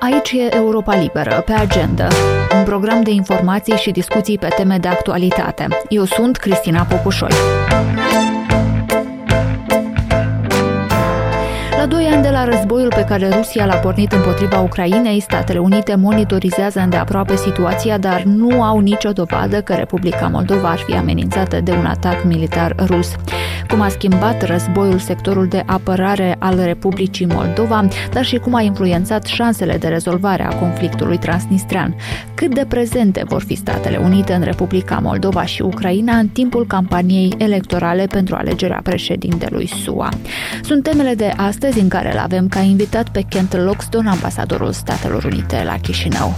Aici e Europa Liberă, pe agenda, un program de informații și discuții pe teme de actualitate. Eu sunt Cristina Popușoi. Doi ani de la războiul pe care Rusia l-a pornit împotriva Ucrainei, Statele Unite monitorizează îndeaproape situația, dar nu au nicio dovadă că Republica Moldova ar fi amenințată de un atac militar rus cum a schimbat războiul sectorul de apărare al Republicii Moldova, dar și cum a influențat șansele de rezolvare a conflictului transnistrean. Cât de prezente vor fi Statele Unite în Republica Moldova și Ucraina în timpul campaniei electorale pentru alegerea președintelui SUA. Sunt temele de astăzi în care îl avem ca invitat pe Kent Loxton, ambasadorul Statelor Unite la Chișinău.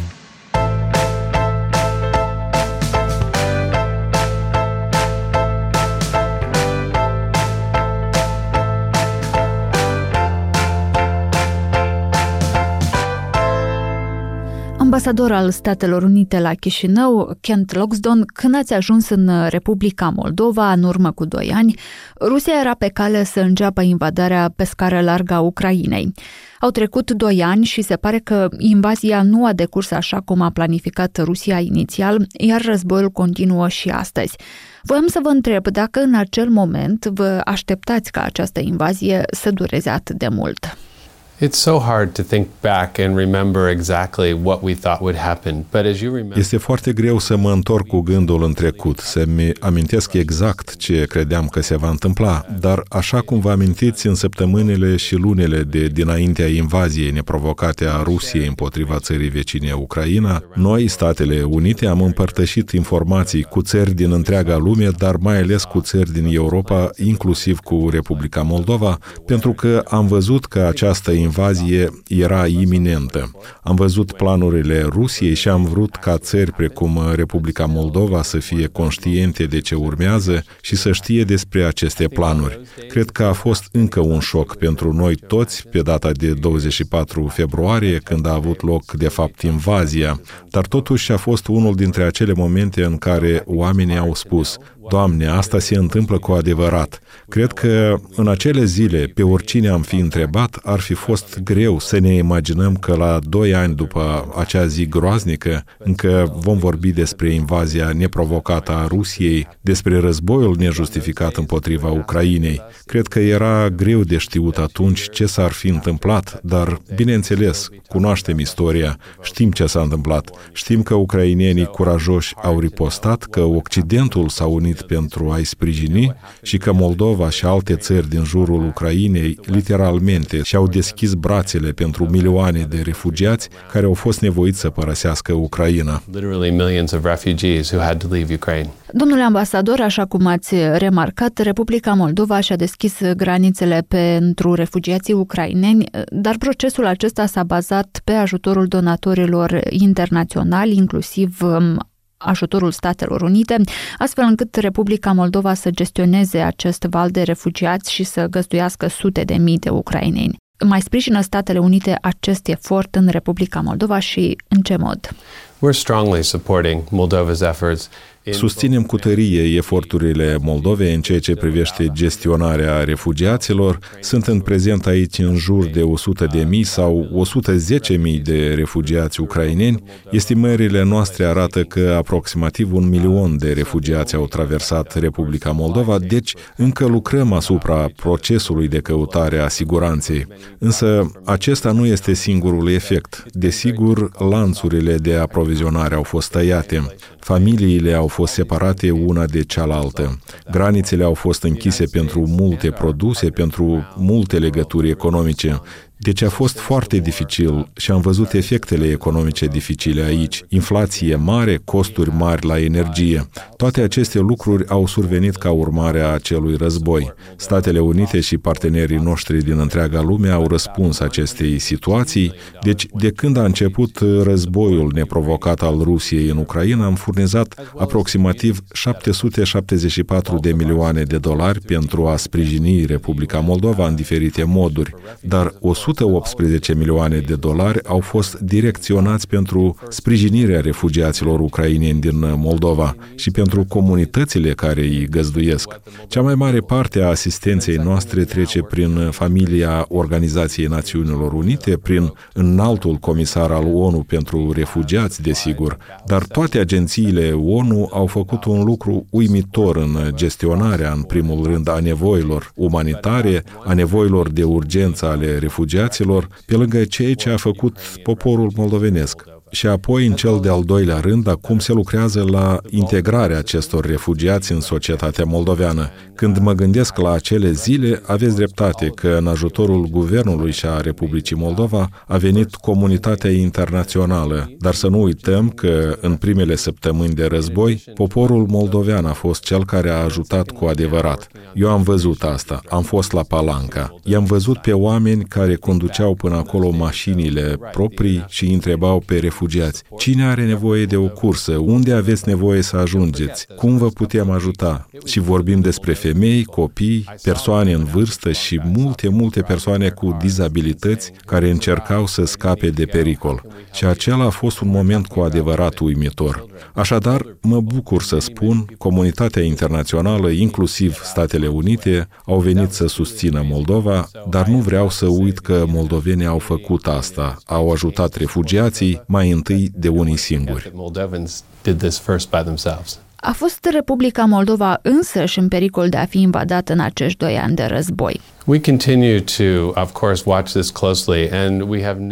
Ambasador al Statelor Unite la Chișinău, Kent Loxdon, când ați ajuns în Republica Moldova în urmă cu doi ani, Rusia era pe cale să înceapă invadarea pe scară largă a Ucrainei. Au trecut doi ani și se pare că invazia nu a decurs așa cum a planificat Rusia inițial, iar războiul continuă și astăzi. Voiam să vă întreb dacă în acel moment vă așteptați ca această invazie să dureze atât de mult. Este foarte greu să mă întorc cu gândul în trecut, să-mi amintesc exact ce credeam că se va întâmpla, dar așa cum vă amintiți în săptămânile și lunile de dinaintea invaziei neprovocate a Rusiei împotriva țării vecine Ucraina, noi, Statele Unite, am împărtășit informații cu țări din întreaga lume, dar mai ales cu țări din Europa, inclusiv cu Republica Moldova, pentru că am văzut că această invazie era iminentă. Am văzut planurile Rusiei și am vrut ca țări precum Republica Moldova să fie conștiente de ce urmează și să știe despre aceste planuri. Cred că a fost încă un șoc pentru noi toți pe data de 24 februarie, când a avut loc, de fapt, invazia, dar totuși a fost unul dintre acele momente în care oamenii au spus Doamne, asta se întâmplă cu adevărat. Cred că în acele zile, pe oricine am fi întrebat, ar fi fost greu să ne imaginăm că la doi ani după acea zi groaznică, încă vom vorbi despre invazia neprovocată a Rusiei, despre războiul nejustificat împotriva Ucrainei. Cred că era greu de știut atunci ce s-ar fi întâmplat, dar, bineînțeles, cunoaștem istoria, știm ce s-a întâmplat, știm că ucrainenii curajoși au ripostat, că Occidentul s-a unit pentru a-i sprijini și că Moldova și alte țări din jurul Ucrainei literalmente și-au deschis brațele pentru milioane de refugiați care au fost nevoiți să părăsească Ucraina. Domnule ambasador, așa cum ați remarcat, Republica Moldova și-a deschis granițele pentru refugiații ucraineni, dar procesul acesta s-a bazat pe ajutorul donatorilor internaționali, inclusiv ajutorul Statelor Unite, astfel încât Republica Moldova să gestioneze acest val de refugiați și să găzduiască sute de mii de ucraineni. Mai sprijină Statele Unite acest efort în Republica Moldova și în ce mod? We're strongly supporting Moldova's efforts Susținem cu tărie eforturile Moldovei în ceea ce privește gestionarea refugiaților. Sunt în prezent aici în jur de 100 de mii sau 110 mii de refugiați ucraineni. Estimările noastre arată că aproximativ un milion de refugiați au traversat Republica Moldova, deci încă lucrăm asupra procesului de căutare a siguranței. Însă acesta nu este singurul efect. Desigur, lanțurile de aprovizionare au fost tăiate. Familiile au fost separate una de cealaltă. Granițele au fost închise pentru multe produse, pentru multe legături economice. Deci a fost foarte dificil și am văzut efectele economice dificile aici. Inflație mare, costuri mari la energie. Toate aceste lucruri au survenit ca urmare a acelui război. Statele Unite și partenerii noștri din întreaga lume au răspuns acestei situații. Deci, de când a început războiul neprovocat al Rusiei în Ucraina, am furnizat aproximativ 774 de milioane de dolari pentru a sprijini Republica Moldova în diferite moduri, dar 100 118 milioane de dolari au fost direcționați pentru sprijinirea refugiaților ucraineni din Moldova și pentru comunitățile care îi găzduiesc. Cea mai mare parte a asistenței noastre trece prin familia Organizației Națiunilor Unite, prin înaltul comisar al ONU pentru refugiați, desigur, dar toate agențiile ONU au făcut un lucru uimitor în gestionarea, în primul rând, a nevoilor umanitare, a nevoilor de urgență ale refugiaților, pe lângă ceea ce a făcut poporul moldovenesc. Și apoi, în cel de-al doilea rând, acum se lucrează la integrarea acestor refugiați în societatea moldoveană. Când mă gândesc la acele zile, aveți dreptate că în ajutorul guvernului și a Republicii Moldova a venit comunitatea internațională, dar să nu uităm că în primele săptămâni de război, poporul moldovean a fost cel care a ajutat cu adevărat. Eu am văzut asta, am fost la Palanca. I-am văzut pe oameni care conduceau până acolo mașinile proprii și îi întrebau pe refugiați refugiați. Cine are nevoie de o cursă? Unde aveți nevoie să ajungeți? Cum vă putem ajuta? Și vorbim despre femei, copii, persoane în vârstă și multe, multe persoane cu dizabilități care încercau să scape de pericol. Și acela a fost un moment cu adevărat uimitor. Așadar, mă bucur să spun, comunitatea internațională, inclusiv Statele Unite, au venit să susțină Moldova, dar nu vreau să uit că moldovenii au făcut asta, au ajutat refugiații mai întâi de unii singuri. A fost Republica Moldova însăși în pericol de a fi invadată în acești doi ani de război.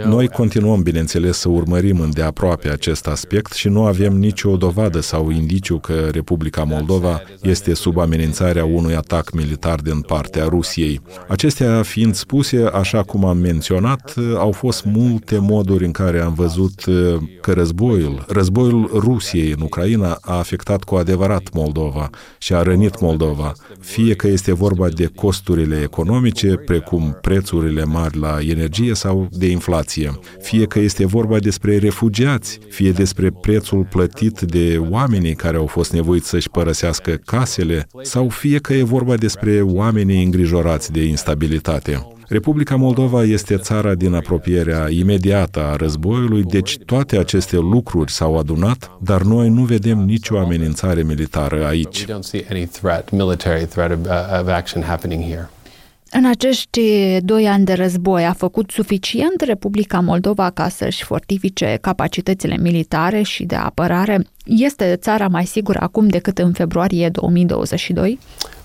Noi continuăm, bineînțeles, să urmărim îndeaproape acest aspect și nu avem nicio dovadă sau indiciu că Republica Moldova este sub amenințarea unui atac militar din partea Rusiei. Acestea fiind spuse, așa cum am menționat, au fost multe moduri în care am văzut uh, că războiul, războiul Rusiei în Ucraina a afectat cu adevărat Moldova și a rănit Moldova, fie că este vorba de costurile economice, economice, precum prețurile mari la energie sau de inflație. Fie că este vorba despre refugiați, fie despre prețul plătit de oamenii care au fost nevoiți să-și părăsească casele, sau fie că e vorba despre oamenii îngrijorați de instabilitate. Republica Moldova este țara din apropierea imediată a războiului, deci toate aceste lucruri s-au adunat, dar noi nu vedem nicio amenințare militară aici. În acești doi ani de război a făcut suficient Republica Moldova ca să-și fortifice capacitățile militare și de apărare? Este țara mai sigură acum decât în februarie 2022?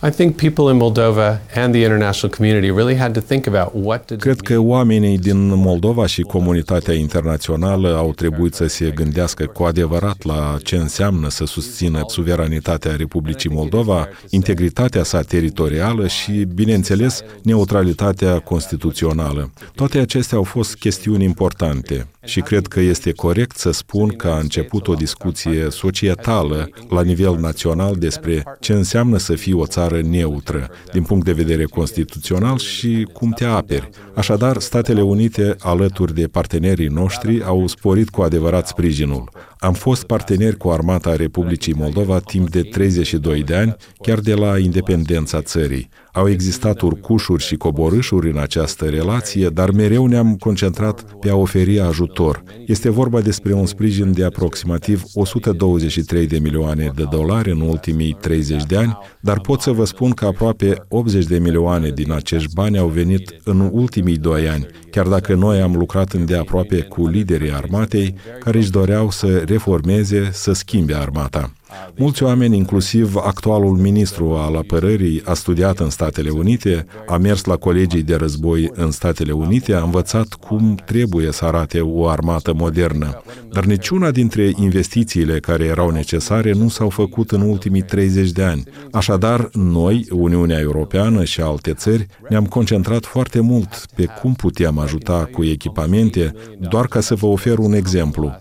Și think people in Moldova and the international community really had to think about what did Cred că oamenii din Moldova și comunitatea internațională au trebuit să se gândească cu adevărat la ce înseamnă să susțină suveranitatea Republicii Moldova, integritatea sa teritorială și, bineînțeles, neutralitatea constituțională. Toate acestea au fost chestiuni importante și cred că este corect să spun că a început o discuție societală la nivel național despre ce înseamnă să fii o țară neutră din punct de vedere constituțional și cum te aperi. Așadar, Statele Unite, alături de partenerii noștri, au sporit cu adevărat sprijinul. Am fost parteneri cu armata Republicii Moldova timp de 32 de ani, chiar de la independența țării. Au existat urcușuri și coborâșuri în această relație, dar mereu ne-am concentrat pe a oferi ajutor. Este vorba despre un sprijin de aproximativ 123 de milioane de dolari în ultimii 30 de ani, dar pot să vă spun că aproape 80 de milioane din acești bani au venit în ultimii doi ani, chiar dacă noi am lucrat îndeaproape cu liderii armatei care își doreau să reformeze, să schimbe armata. Mulți oameni, inclusiv actualul ministru al apărării, a studiat în Statele Unite, a mers la colegii de război în Statele Unite, a învățat cum trebuie să arate o armată modernă. Dar niciuna dintre investițiile care erau necesare nu s-au făcut în ultimii 30 de ani. Așadar, noi, Uniunea Europeană și alte țări, ne-am concentrat foarte mult pe cum putem ajuta cu echipamente, doar ca să vă ofer un exemplu.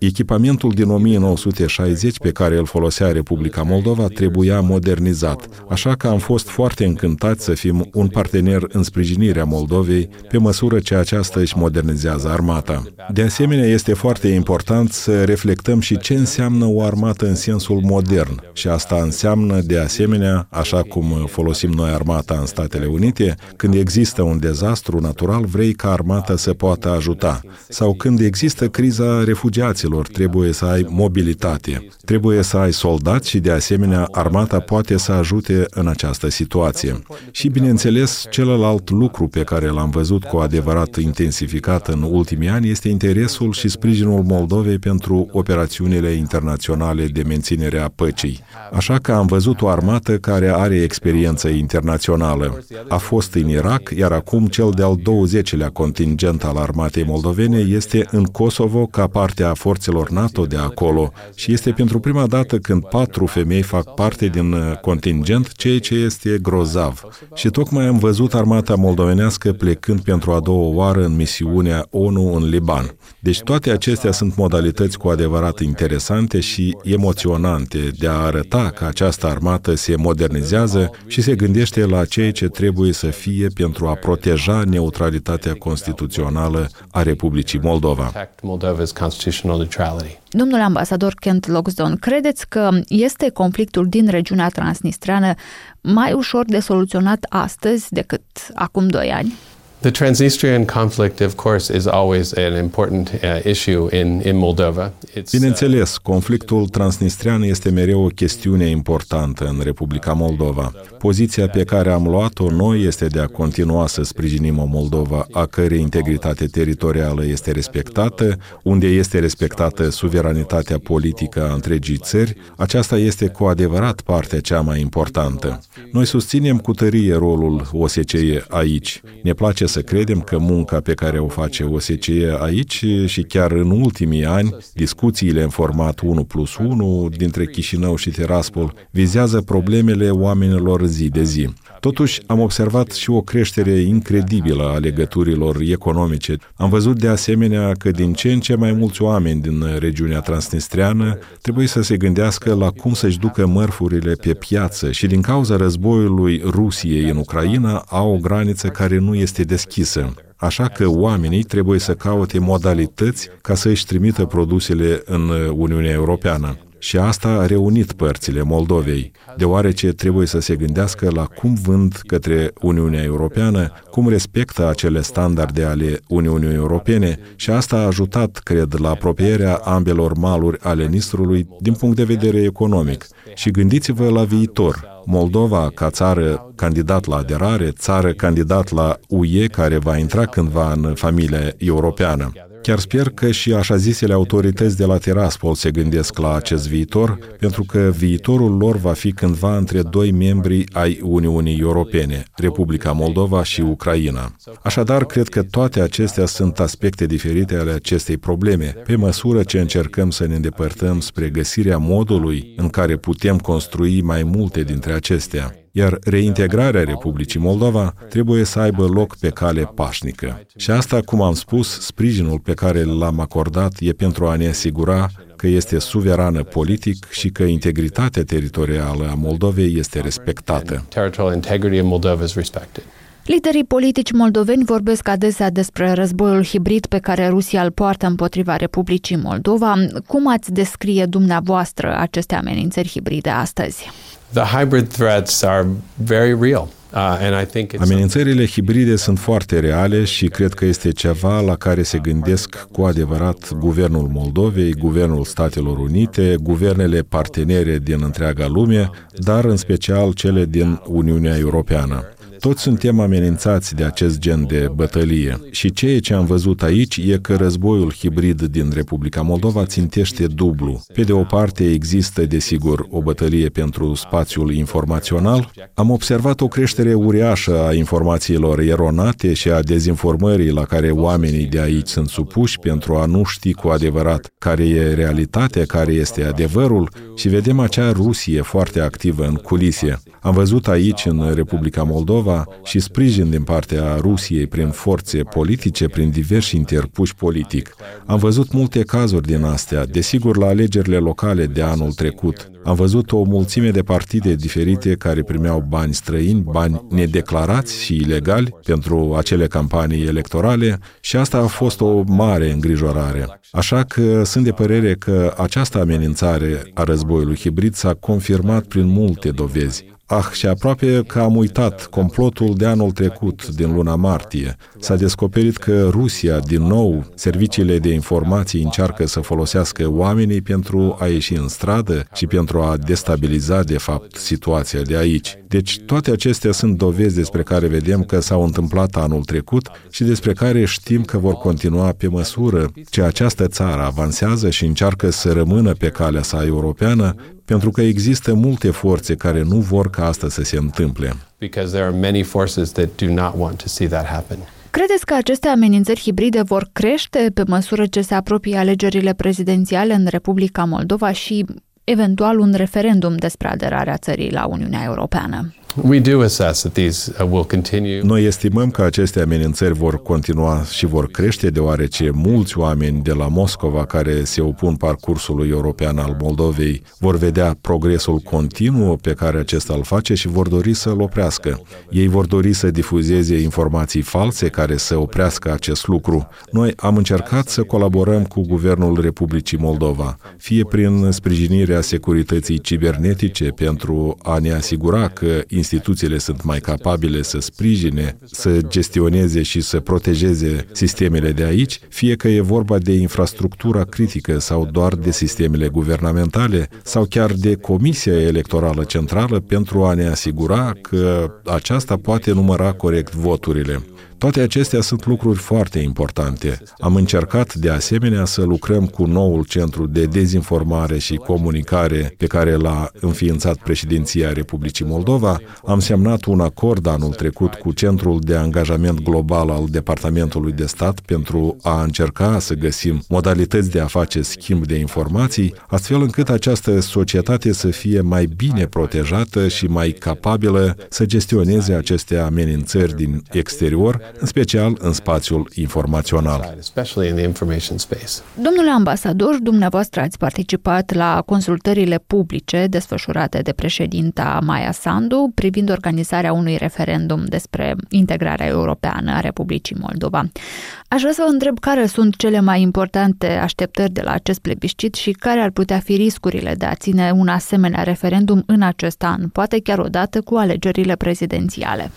Echipamentul din 1960 pe care îl folosea Republica Moldova trebuia modernizat, așa că am fost foarte încântați să fim un partener în sprijinirea Moldovei pe măsură ce aceasta își modernizează armata. De asemenea, este foarte important să reflectăm și ce înseamnă o armată în sensul modern și asta înseamnă de asemenea, așa cum folosim noi armata în Statele Unite, când există un dezastru natural, vrei ca armata să poată ajuta. Sau când există criza refugiaților, trebuie să ai mobilitate. Trebuie să ai soldați și de asemenea armata poate să ajute în această situație. Și bineînțeles, celălalt lucru pe care l-am văzut cu adevărat intensificat în ultimii ani este interesul și sprijinul Moldovei pentru operațiunile internaționale de menținere a păcii. Așa că am văzut o armată care are experiență internațională. A fost în Irak, iar acum cel de-al 20-lea contingent al armatei moldovene este în Kosovo ca parte a forțelor NATO de acolo și este pentru prima dată când patru femei fac parte din uh, contingent, ceea ce este grozav. Și tocmai am văzut armata moldovenească plecând pentru a doua oară în misiunea ONU în Liban. Deci toate acestea sunt modalități cu adevărat interesante și emoționante de a arăta că această armată se modernizează și se gândește la ceea ce trebuie să fie pentru a proteja neutralitatea constituțională a Republicii Moldova. Domnule ambasador Kent Loxdon, credeți că este conflictul din regiunea transnistreană mai ușor de soluționat astăzi decât acum doi ani? The Transnistrian conflict, of course, is always an important uh, issue in, in Moldova. It's, uh, Bineînțeles, conflictul transnistrian este mereu o chestiune importantă în Republica Moldova. Poziția pe care am luat-o noi este de a continua să sprijinim o Moldova a cărei integritate teritorială este respectată, unde este respectată suveranitatea politică a întregii țări, aceasta este cu adevărat partea cea mai importantă. Noi susținem cu tărie rolul OSCE aici. Ne place să credem că munca pe care o face OSCE aici și chiar în ultimii ani, discuțiile în format 1 plus 1 dintre Chișinău și Tiraspol vizează problemele oamenilor zi de zi. Totuși, am observat și o creștere incredibilă a legăturilor economice. Am văzut de asemenea că din ce în ce mai mulți oameni din regiunea transnistreană trebuie să se gândească la cum să-și ducă mărfurile pe piață și din cauza războiului Rusiei în Ucraina au o graniță care nu este deschisă. Așa că oamenii trebuie să caute modalități ca să își trimită produsele în Uniunea Europeană. Și asta a reunit părțile Moldovei, deoarece trebuie să se gândească la cum vând către Uniunea Europeană, cum respectă acele standarde ale Uniunii Europene și asta a ajutat, cred, la apropierea ambelor maluri ale Nistrului din punct de vedere economic. Și gândiți-vă la viitor. Moldova, ca țară candidat la aderare, țară candidat la UE, care va intra cândva în familia europeană. Chiar sper că și așa zisele autorități de la Tiraspol se gândesc la acest viitor, pentru că viitorul lor va fi cândva între doi membri ai Uniunii Europene, Republica Moldova și Ucraina. Așadar, cred că toate acestea sunt aspecte diferite ale acestei probleme, pe măsură ce încercăm să ne îndepărtăm spre găsirea modului în care putem construi mai multe dintre acestea iar reintegrarea Republicii Moldova trebuie să aibă loc pe cale pașnică. Și asta, cum am spus, sprijinul pe care l-am acordat e pentru a ne asigura că este suverană politic și că integritatea teritorială a Moldovei este respectată. Liderii politici moldoveni vorbesc adesea despre războiul hibrid pe care Rusia îl poartă împotriva Republicii Moldova. Cum ați descrie dumneavoastră aceste amenințări hibride astăzi? The hybrid threats are very real. Uh, Amenințările hibride sunt foarte reale și cred că este ceva la care se gândesc cu adevărat guvernul Moldovei, guvernul Statelor Unite, guvernele partenere din întreaga lume, dar în special cele din Uniunea Europeană. Toți suntem amenințați de acest gen de bătălie și ceea ce am văzut aici e că războiul hibrid din Republica Moldova țintește dublu. Pe de o parte există, desigur, o bătălie pentru spațiul informațional. Am observat o creștere uriașă a informațiilor eronate și a dezinformării la care oamenii de aici sunt supuși pentru a nu ști cu adevărat care e realitatea, care este adevărul și vedem acea Rusie foarte activă în culisie. Am văzut aici, în Republica Moldova, Moldova și sprijin din partea Rusiei prin forțe politice, prin diversi interpuși politic. Am văzut multe cazuri din astea, desigur la alegerile locale de anul trecut. Am văzut o mulțime de partide diferite care primeau bani străini, bani nedeclarați și ilegali pentru acele campanii electorale și asta a fost o mare îngrijorare. Așa că sunt de părere că această amenințare a războiului hibrid s-a confirmat prin multe dovezi. Ah, și aproape că am uitat complotul de anul trecut, din luna martie. S-a descoperit că Rusia, din nou, serviciile de informații încearcă să folosească oamenii pentru a ieși în stradă și pentru a destabiliza, de fapt, situația de aici. Deci, toate acestea sunt dovezi despre care vedem că s-au întâmplat anul trecut și despre care știm că vor continua pe măsură ce această țară avansează și încearcă să rămână pe calea sa europeană, pentru că există multe forțe care nu vor ca asta să se întâmple. Credeți că aceste amenințări hibride vor crește pe măsură ce se apropie alegerile prezidențiale în Republica Moldova și eventual un referendum despre aderarea țării la Uniunea Europeană? We do assess that these uh, will continue. Noi estimăm că aceste amenințări vor continua și vor crește deoarece mulți oameni de la Moscova care se opun parcursului european al Moldovei vor vedea progresul continuu pe care acesta îl face și vor dori să-l oprească. Ei vor dori să difuzeze informații false care să oprească acest lucru. Noi am încercat să colaborăm cu Guvernul Republicii Moldova, fie prin sprijinirea securității cibernetice pentru a ne asigura că instituțiile sunt mai capabile să sprijine, să gestioneze și să protejeze sistemele de aici, fie că e vorba de infrastructura critică sau doar de sistemele guvernamentale sau chiar de Comisia Electorală Centrală pentru a ne asigura că aceasta poate număra corect voturile. Toate acestea sunt lucruri foarte importante. Am încercat de asemenea să lucrăm cu noul centru de dezinformare și comunicare pe care l-a înființat președinția Republicii Moldova. Am semnat un acord anul trecut cu Centrul de Angajament Global al Departamentului de Stat pentru a încerca să găsim modalități de a face schimb de informații, astfel încât această societate să fie mai bine protejată și mai capabilă să gestioneze aceste amenințări din exterior în special în spațiul informațional. Domnule ambasador, dumneavoastră ați participat la consultările publice desfășurate de președinta Maia Sandu privind organizarea unui referendum despre integrarea europeană a Republicii Moldova. Aș vrea să vă întreb care sunt cele mai importante așteptări de la acest plebiscit și care ar putea fi riscurile de a ține un asemenea referendum în acest an, poate chiar odată cu alegerile prezidențiale.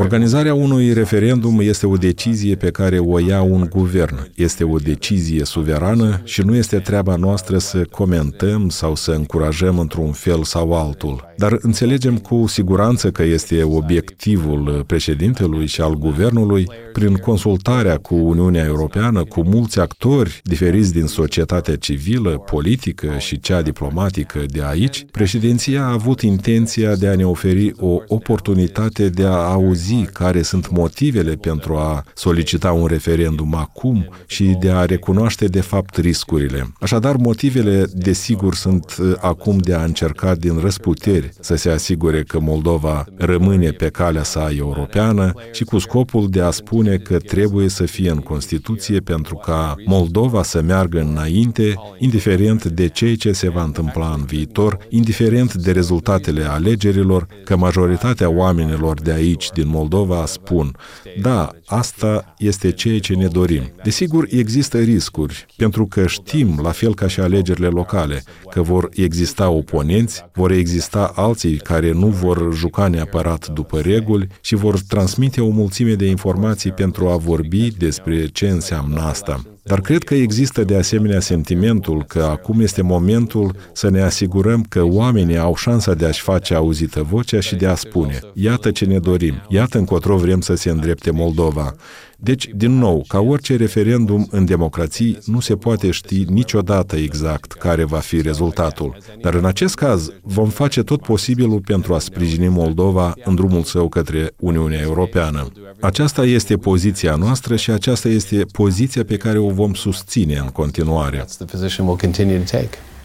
Organizarea unui referendum este o decizie pe care o ia un guvern. Este o decizie suverană și nu este treaba noastră să comentăm sau să încurajăm într-un fel sau altul. Dar înțelegem cu siguranță că este obiectivul președintelui și al guvernului prin consultarea cu Uniunea Europeană, cu mulți actori diferiți din societatea civilă, politică și cea diplomatică de aici, președinția a avut intenția intenția de a ne oferi o oportunitate de a auzi care sunt motivele pentru a solicita un referendum acum și de a recunoaște de fapt riscurile. Așadar, motivele, desigur, sunt uh, acum de a încerca din răsputeri să se asigure că Moldova rămâne pe calea sa europeană și cu scopul de a spune că trebuie să fie în Constituție pentru ca Moldova să meargă înainte, indiferent de ceea ce se va întâmpla în viitor, indiferent de rezultatele ale alegerilor că majoritatea oamenilor de aici, din Moldova, spun da, asta este ceea ce ne dorim. Desigur, există riscuri, pentru că știm, la fel ca și alegerile locale, că vor exista oponenți, vor exista alții care nu vor juca neapărat după reguli și vor transmite o mulțime de informații pentru a vorbi despre ce înseamnă asta. Dar cred că există de asemenea sentimentul că acum este momentul să ne asigurăm că oamenii au șansa de a-și face auzită vocea și de a spune, iată ce ne dorim, iată încotro vrem să se îndrepte Moldova. Deci, din nou, ca orice referendum în democrații, nu se poate ști niciodată exact care va fi rezultatul. Dar în acest caz, vom face tot posibilul pentru a sprijini Moldova în drumul său către Uniunea Europeană. Aceasta este poziția noastră și aceasta este poziția pe care o vom susține în continuare.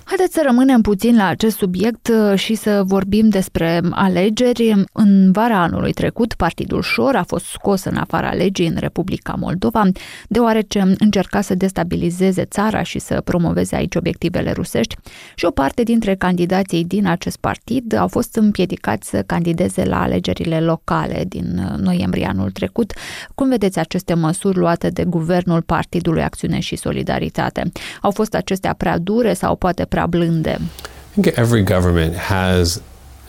Haideți să rămânem puțin la acest subiect uh, și să vorbim despre alegeri. În vara anului trecut, Partidul Șor a fost scos în afara legii în Republica Moldova, deoarece încerca să destabilizeze țara și să promoveze aici obiectivele rusești și o parte dintre candidații din acest partid au fost împiedicați să candideze la alegerile locale din uh, noiembrie anul trecut. Cum vedeți aceste măsuri luate de Guvernul Partidului Acțiune și Solidaritate? Au fost acestea prea dure sau poate prea prea blânde. I think every government has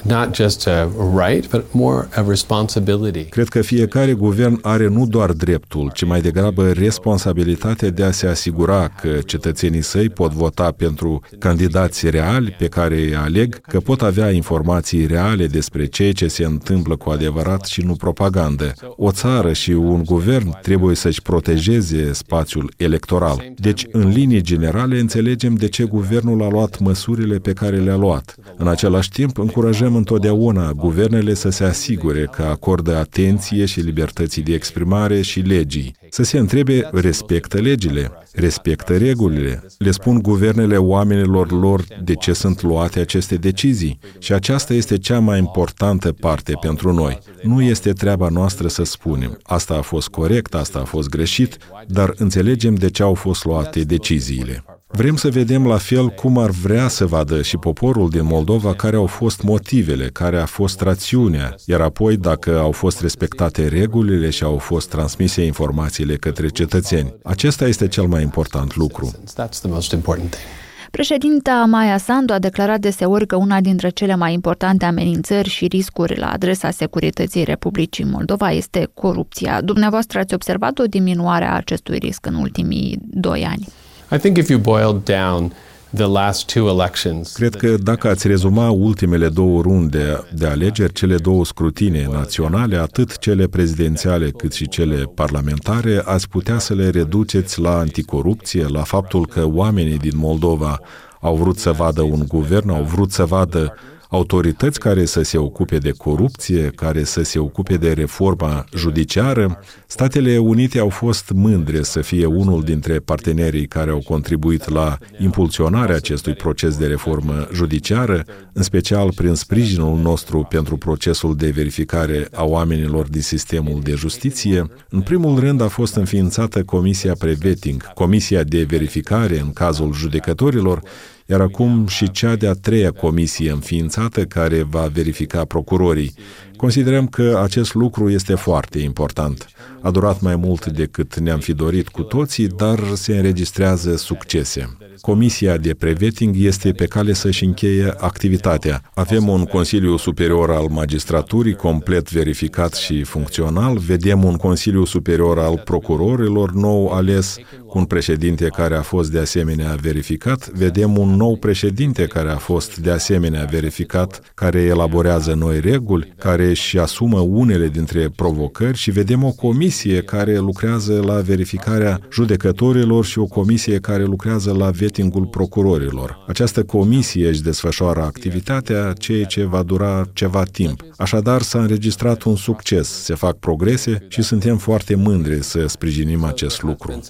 not just a right, but more a responsibility. Cred că fiecare guvern are nu doar dreptul, ci mai degrabă responsabilitatea de a se asigura că cetățenii săi pot vota pentru candidați reali pe care îi aleg, că pot avea informații reale despre ceea ce se întâmplă cu adevărat și nu propagandă. O țară și un guvern trebuie să-și protejeze spațiul electoral. Deci, în linii generale, înțelegem de ce guvernul a luat măsurile pe care le-a luat. În același timp, încurajăm cerem întotdeauna guvernele să se asigure că acordă atenție și libertății de exprimare și legii. Să se întrebe, respectă legile, respectă regulile. Le spun guvernele oamenilor lor de ce sunt luate aceste decizii. Și aceasta este cea mai importantă parte pentru noi. Nu este treaba noastră să spunem, asta a fost corect, asta a fost greșit, dar înțelegem de ce au fost luate deciziile. Vrem să vedem la fel cum ar vrea să vadă și poporul din Moldova care au fost motivele, care a fost rațiunea, iar apoi dacă au fost respectate regulile și au fost transmise informațiile către cetățeni. Acesta este cel mai important lucru. Președinta Maia Sandu a declarat deseori că una dintre cele mai importante amenințări și riscuri la adresa securității Republicii Moldova este corupția. Dumneavoastră ați observat o diminuare a acestui risc în ultimii doi ani? I think if you boiled down the last two elections. Cred că dacă ați rezuma ultimele două runde de alegeri, cele două scrutine naționale, atât cele prezidențiale cât și cele parlamentare, ați putea să le reduceți la anticorupție, la faptul că oamenii din Moldova au vrut să vadă un guvern, au vrut să vadă autorități care să se ocupe de corupție, care să se ocupe de reforma judiciară. Statele Unite au fost mândre să fie unul dintre partenerii care au contribuit la impulsionarea acestui proces de reformă judiciară, în special prin sprijinul nostru pentru procesul de verificare a oamenilor din sistemul de justiție. În primul rând a fost înființată Comisia Preveting, Comisia de verificare în cazul judecătorilor, iar acum și cea de-a treia comisie înființată care va verifica procurorii. Considerăm că acest lucru este foarte important. A durat mai mult decât ne-am fi dorit cu toții, dar se înregistrează succese. Comisia de preveting este pe cale să-și încheie activitatea. Avem un Consiliu Superior al Magistraturii complet verificat și funcțional, vedem un Consiliu Superior al Procurorilor nou ales, cu un președinte care a fost de asemenea verificat, vedem un nou președinte care a fost de asemenea verificat, care elaborează noi reguli, care își asumă unele dintre provocări și vedem o comisie care lucrează la verificarea judecătorilor și o comisie care lucrează la vettingul procurorilor. Această comisie își desfășoară activitatea, ceea ce va dura ceva timp. Așadar, s-a înregistrat un succes, se fac progrese și suntem foarte mândri să sprijinim acest lucru.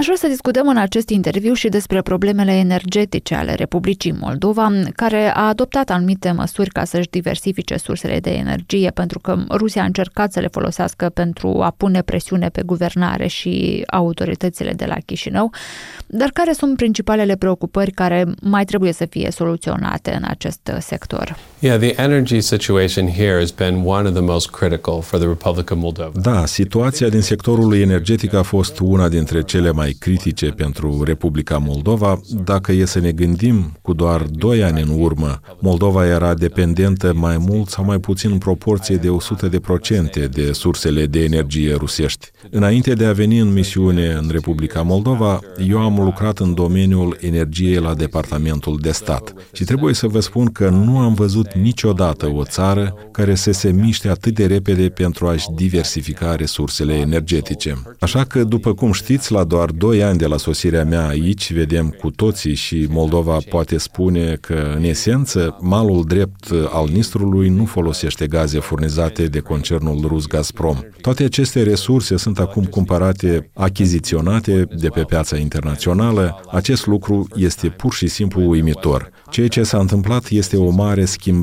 There is progress being made and we're really proud to support it. Aș vrea să discutăm în acest interviu și despre problemele energetice ale Republicii Moldova, care a adoptat anumite măsuri ca să-și diversifice sursele de energie, pentru că Rusia a încercat să le folosească pentru a pune presiune pe guvernare și autoritățile de la Chișinău. Dar care sunt principalele preocupări care mai trebuie să fie soluționate în acest sector? Yeah, the energy situation here has been one of the most critical for the Republic of Moldova. Da, situația din sectorul energetic a fost una dintre cele mai critice pentru Republica Moldova. Dacă e să ne gândim, cu doar 2 ani în urmă, Moldova era dependentă mai mult sau mai puțin în proporție de 100 de procente de sursele de energie rusești. Înainte de a veni în misiune în Republica Moldova, eu am lucrat în domeniul energiei la Departamentul de Stat și trebuie să vă spun că nu am văzut niciodată o țară care să se miște atât de repede pentru a-și diversifica resursele energetice. Așa că, după cum știți, la doar doar doi ani de la sosirea mea aici, vedem cu toții și Moldova poate spune că, în esență, malul drept al Nistrului nu folosește gaze furnizate de concernul rus Gazprom. Toate aceste resurse sunt acum cumpărate, achiziționate de pe piața internațională. Acest lucru este pur și simplu uimitor. Ceea ce s-a întâmplat este o mare schimbare.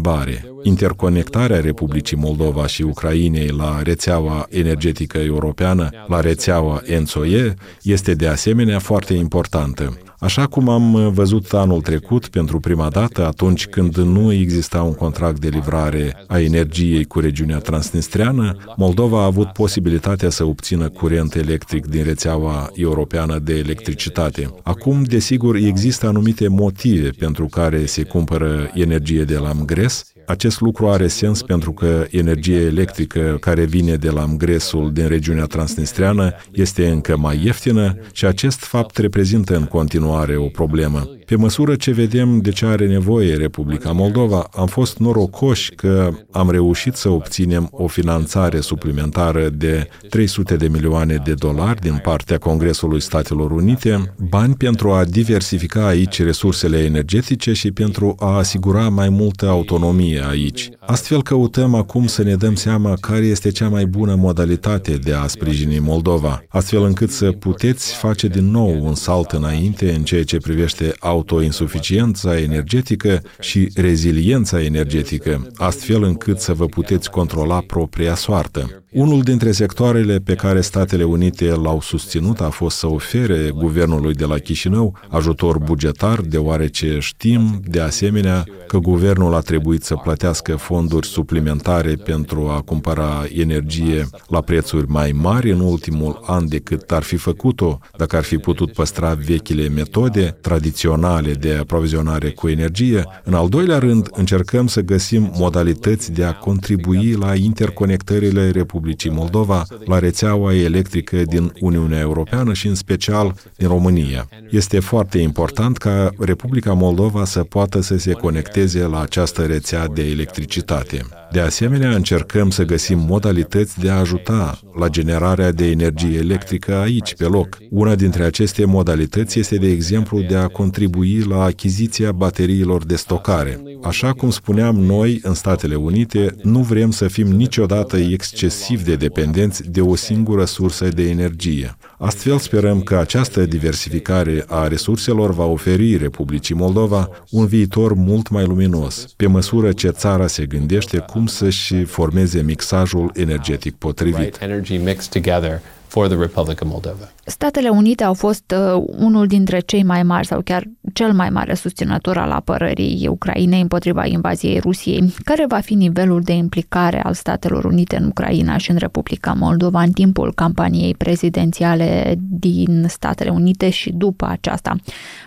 Interconectarea Republicii Moldova și Ucrainei la rețeaua energetică europeană, la rețeaua ENSOE, este de asemenea foarte importantă. Așa cum am văzut anul trecut pentru prima dată, atunci când nu exista un contract de livrare a energiei cu regiunea transnistreană, Moldova a avut posibilitatea să obțină curent electric din rețeaua europeană de electricitate. Acum, desigur, există anumite motive pentru care se cumpără energie de la Mgres, acest lucru are sens pentru că energia electrică care vine de la Mgresul din regiunea transnistreană este încă mai ieftină și acest fapt reprezintă în continuare o problemă. Pe măsură ce vedem de ce are nevoie Republica Moldova, am fost norocoși că am reușit să obținem o finanțare suplimentară de 300 de milioane de dolari din partea Congresului Statelor Unite, bani pentru a diversifica aici resursele energetice și pentru a asigura mai multă autonomie aici. Astfel căutăm acum să ne dăm seama care este cea mai bună modalitate de a sprijini Moldova, astfel încât să puteți face din nou un salt înainte în ceea ce privește autoinsuficiența energetică și reziliența energetică, astfel încât să vă puteți controla propria soartă. Unul dintre sectoarele pe care Statele Unite l-au susținut a fost să ofere guvernului de la Chișinău ajutor bugetar, deoarece știm, de asemenea, că guvernul a trebuit să plătească fonduri suplimentare pentru a cumpăra energie la prețuri mai mari în ultimul an decât ar fi făcut-o dacă ar fi putut păstra vechile metode tradiționale de aprovizionare cu energie. În al doilea rând, încercăm să găsim modalități de a contribui la interconectările Republicii Republicii Moldova la rețeaua electrică din Uniunea Europeană și în special din România. Este foarte important ca Republica Moldova să poată să se conecteze la această rețea de electricitate. De asemenea, încercăm să găsim modalități de a ajuta la generarea de energie electrică aici, pe loc. Una dintre aceste modalități este, de exemplu, de a contribui la achiziția bateriilor de stocare. Așa cum spuneam noi în Statele Unite, nu vrem să fim niciodată excesiv de dependenți de o singură sursă de energie. Astfel sperăm că această diversificare a resurselor va oferi Republicii Moldova un viitor mult mai luminos, pe măsură ce țara se gândește cum să-și formeze mixajul energetic potrivit for the Republic of Moldova. Statele Unite au fost uh, unul dintre cei mai mari sau chiar cel mai mare susținător al apărării Ucrainei împotriva invaziei Rusiei. Care va fi nivelul de implicare al Statelor Unite în Ucraina și în Republica Moldova în timpul campaniei prezidențiale din Statele Unite și după aceasta?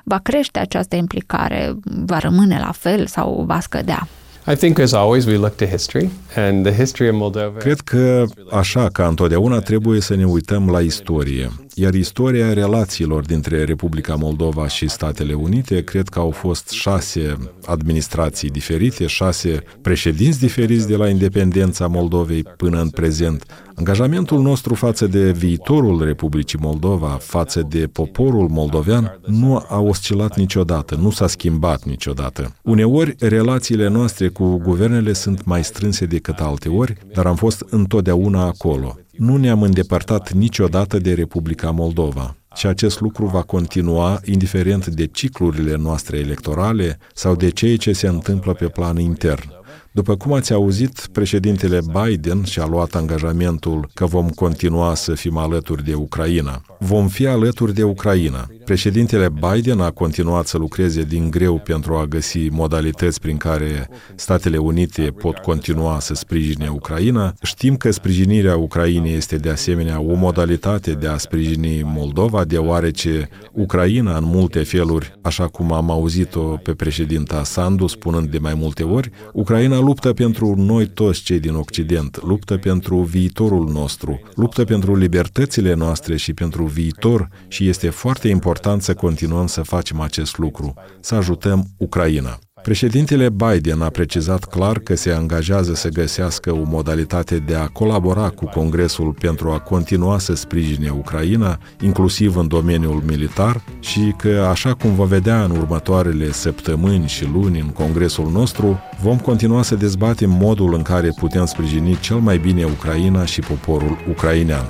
Va crește această implicare? Va rămâne la fel sau va scădea? I think as always we look to history and the history of Moldova. Cred că așa ca întotdeauna trebuie să ne uităm la istorie. Iar istoria relațiilor dintre Republica Moldova și Statele Unite, cred că au fost șase administrații diferite, șase președinți diferiți de la independența Moldovei până în prezent. Angajamentul nostru față de viitorul Republicii Moldova, față de poporul moldovean, nu a oscilat niciodată, nu s-a schimbat niciodată. Uneori, relațiile noastre cu guvernele sunt mai strânse decât alte ori, dar am fost întotdeauna acolo nu ne-am îndepărtat niciodată de Republica Moldova și acest lucru va continua indiferent de ciclurile noastre electorale sau de ceea ce se întâmplă pe plan intern. După cum ați auzit, președintele Biden și-a luat angajamentul că vom continua să fim alături de Ucraina. Vom fi alături de Ucraina. Președintele Biden a continuat să lucreze din greu pentru a găsi modalități prin care Statele Unite pot continua să sprijine Ucraina. Știm că sprijinirea Ucrainei este de asemenea o modalitate de a sprijini Moldova, deoarece Ucraina, în multe feluri, așa cum am auzit-o pe președinta Sandu spunând de mai multe ori, Ucraina luptă pentru noi toți cei din Occident, luptă pentru viitorul nostru, luptă pentru libertățile noastre și pentru viitor și este foarte important să continuăm să facem acest lucru, să ajutăm Ucraina. Președintele Biden a precizat clar că se angajează să găsească o modalitate de a colabora cu Congresul pentru a continua să sprijine Ucraina, inclusiv în domeniul militar, și că, așa cum va vedea în următoarele săptămâni și luni în Congresul nostru, vom continua să dezbatem modul în care putem sprijini cel mai bine Ucraina și poporul ucrainean.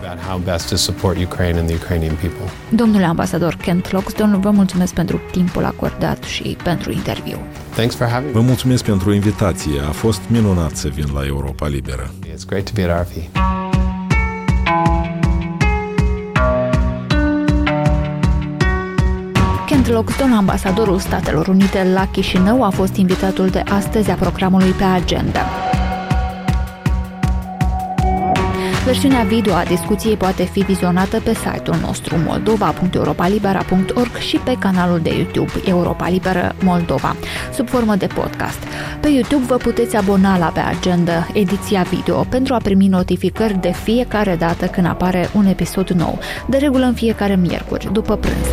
Domnule ambasador Kent Loxton, vă mulțumesc pentru timpul acordat și pentru interviu. Thanks for having me. Vă mulțumesc pentru invitație. A fost minunat să vin la Europa Liberă. It's great to be at RP. Kent Lockton, ambasadorul Statelor Unite la Chișinău, a fost invitatul de astăzi a programului pe agenda. Versiunea video a discuției poate fi vizionată pe site-ul nostru moldova.europalibera.org și pe canalul de YouTube Europa Liberă Moldova, sub formă de podcast. Pe YouTube vă puteți abona la Pe Agenda, ediția video, pentru a primi notificări de fiecare dată când apare un episod nou, de regulă în fiecare miercuri, după prânz.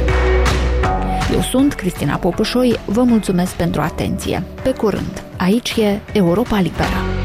Eu sunt Cristina Popușoi, vă mulțumesc pentru atenție. Pe curând, aici e Europa Liberă.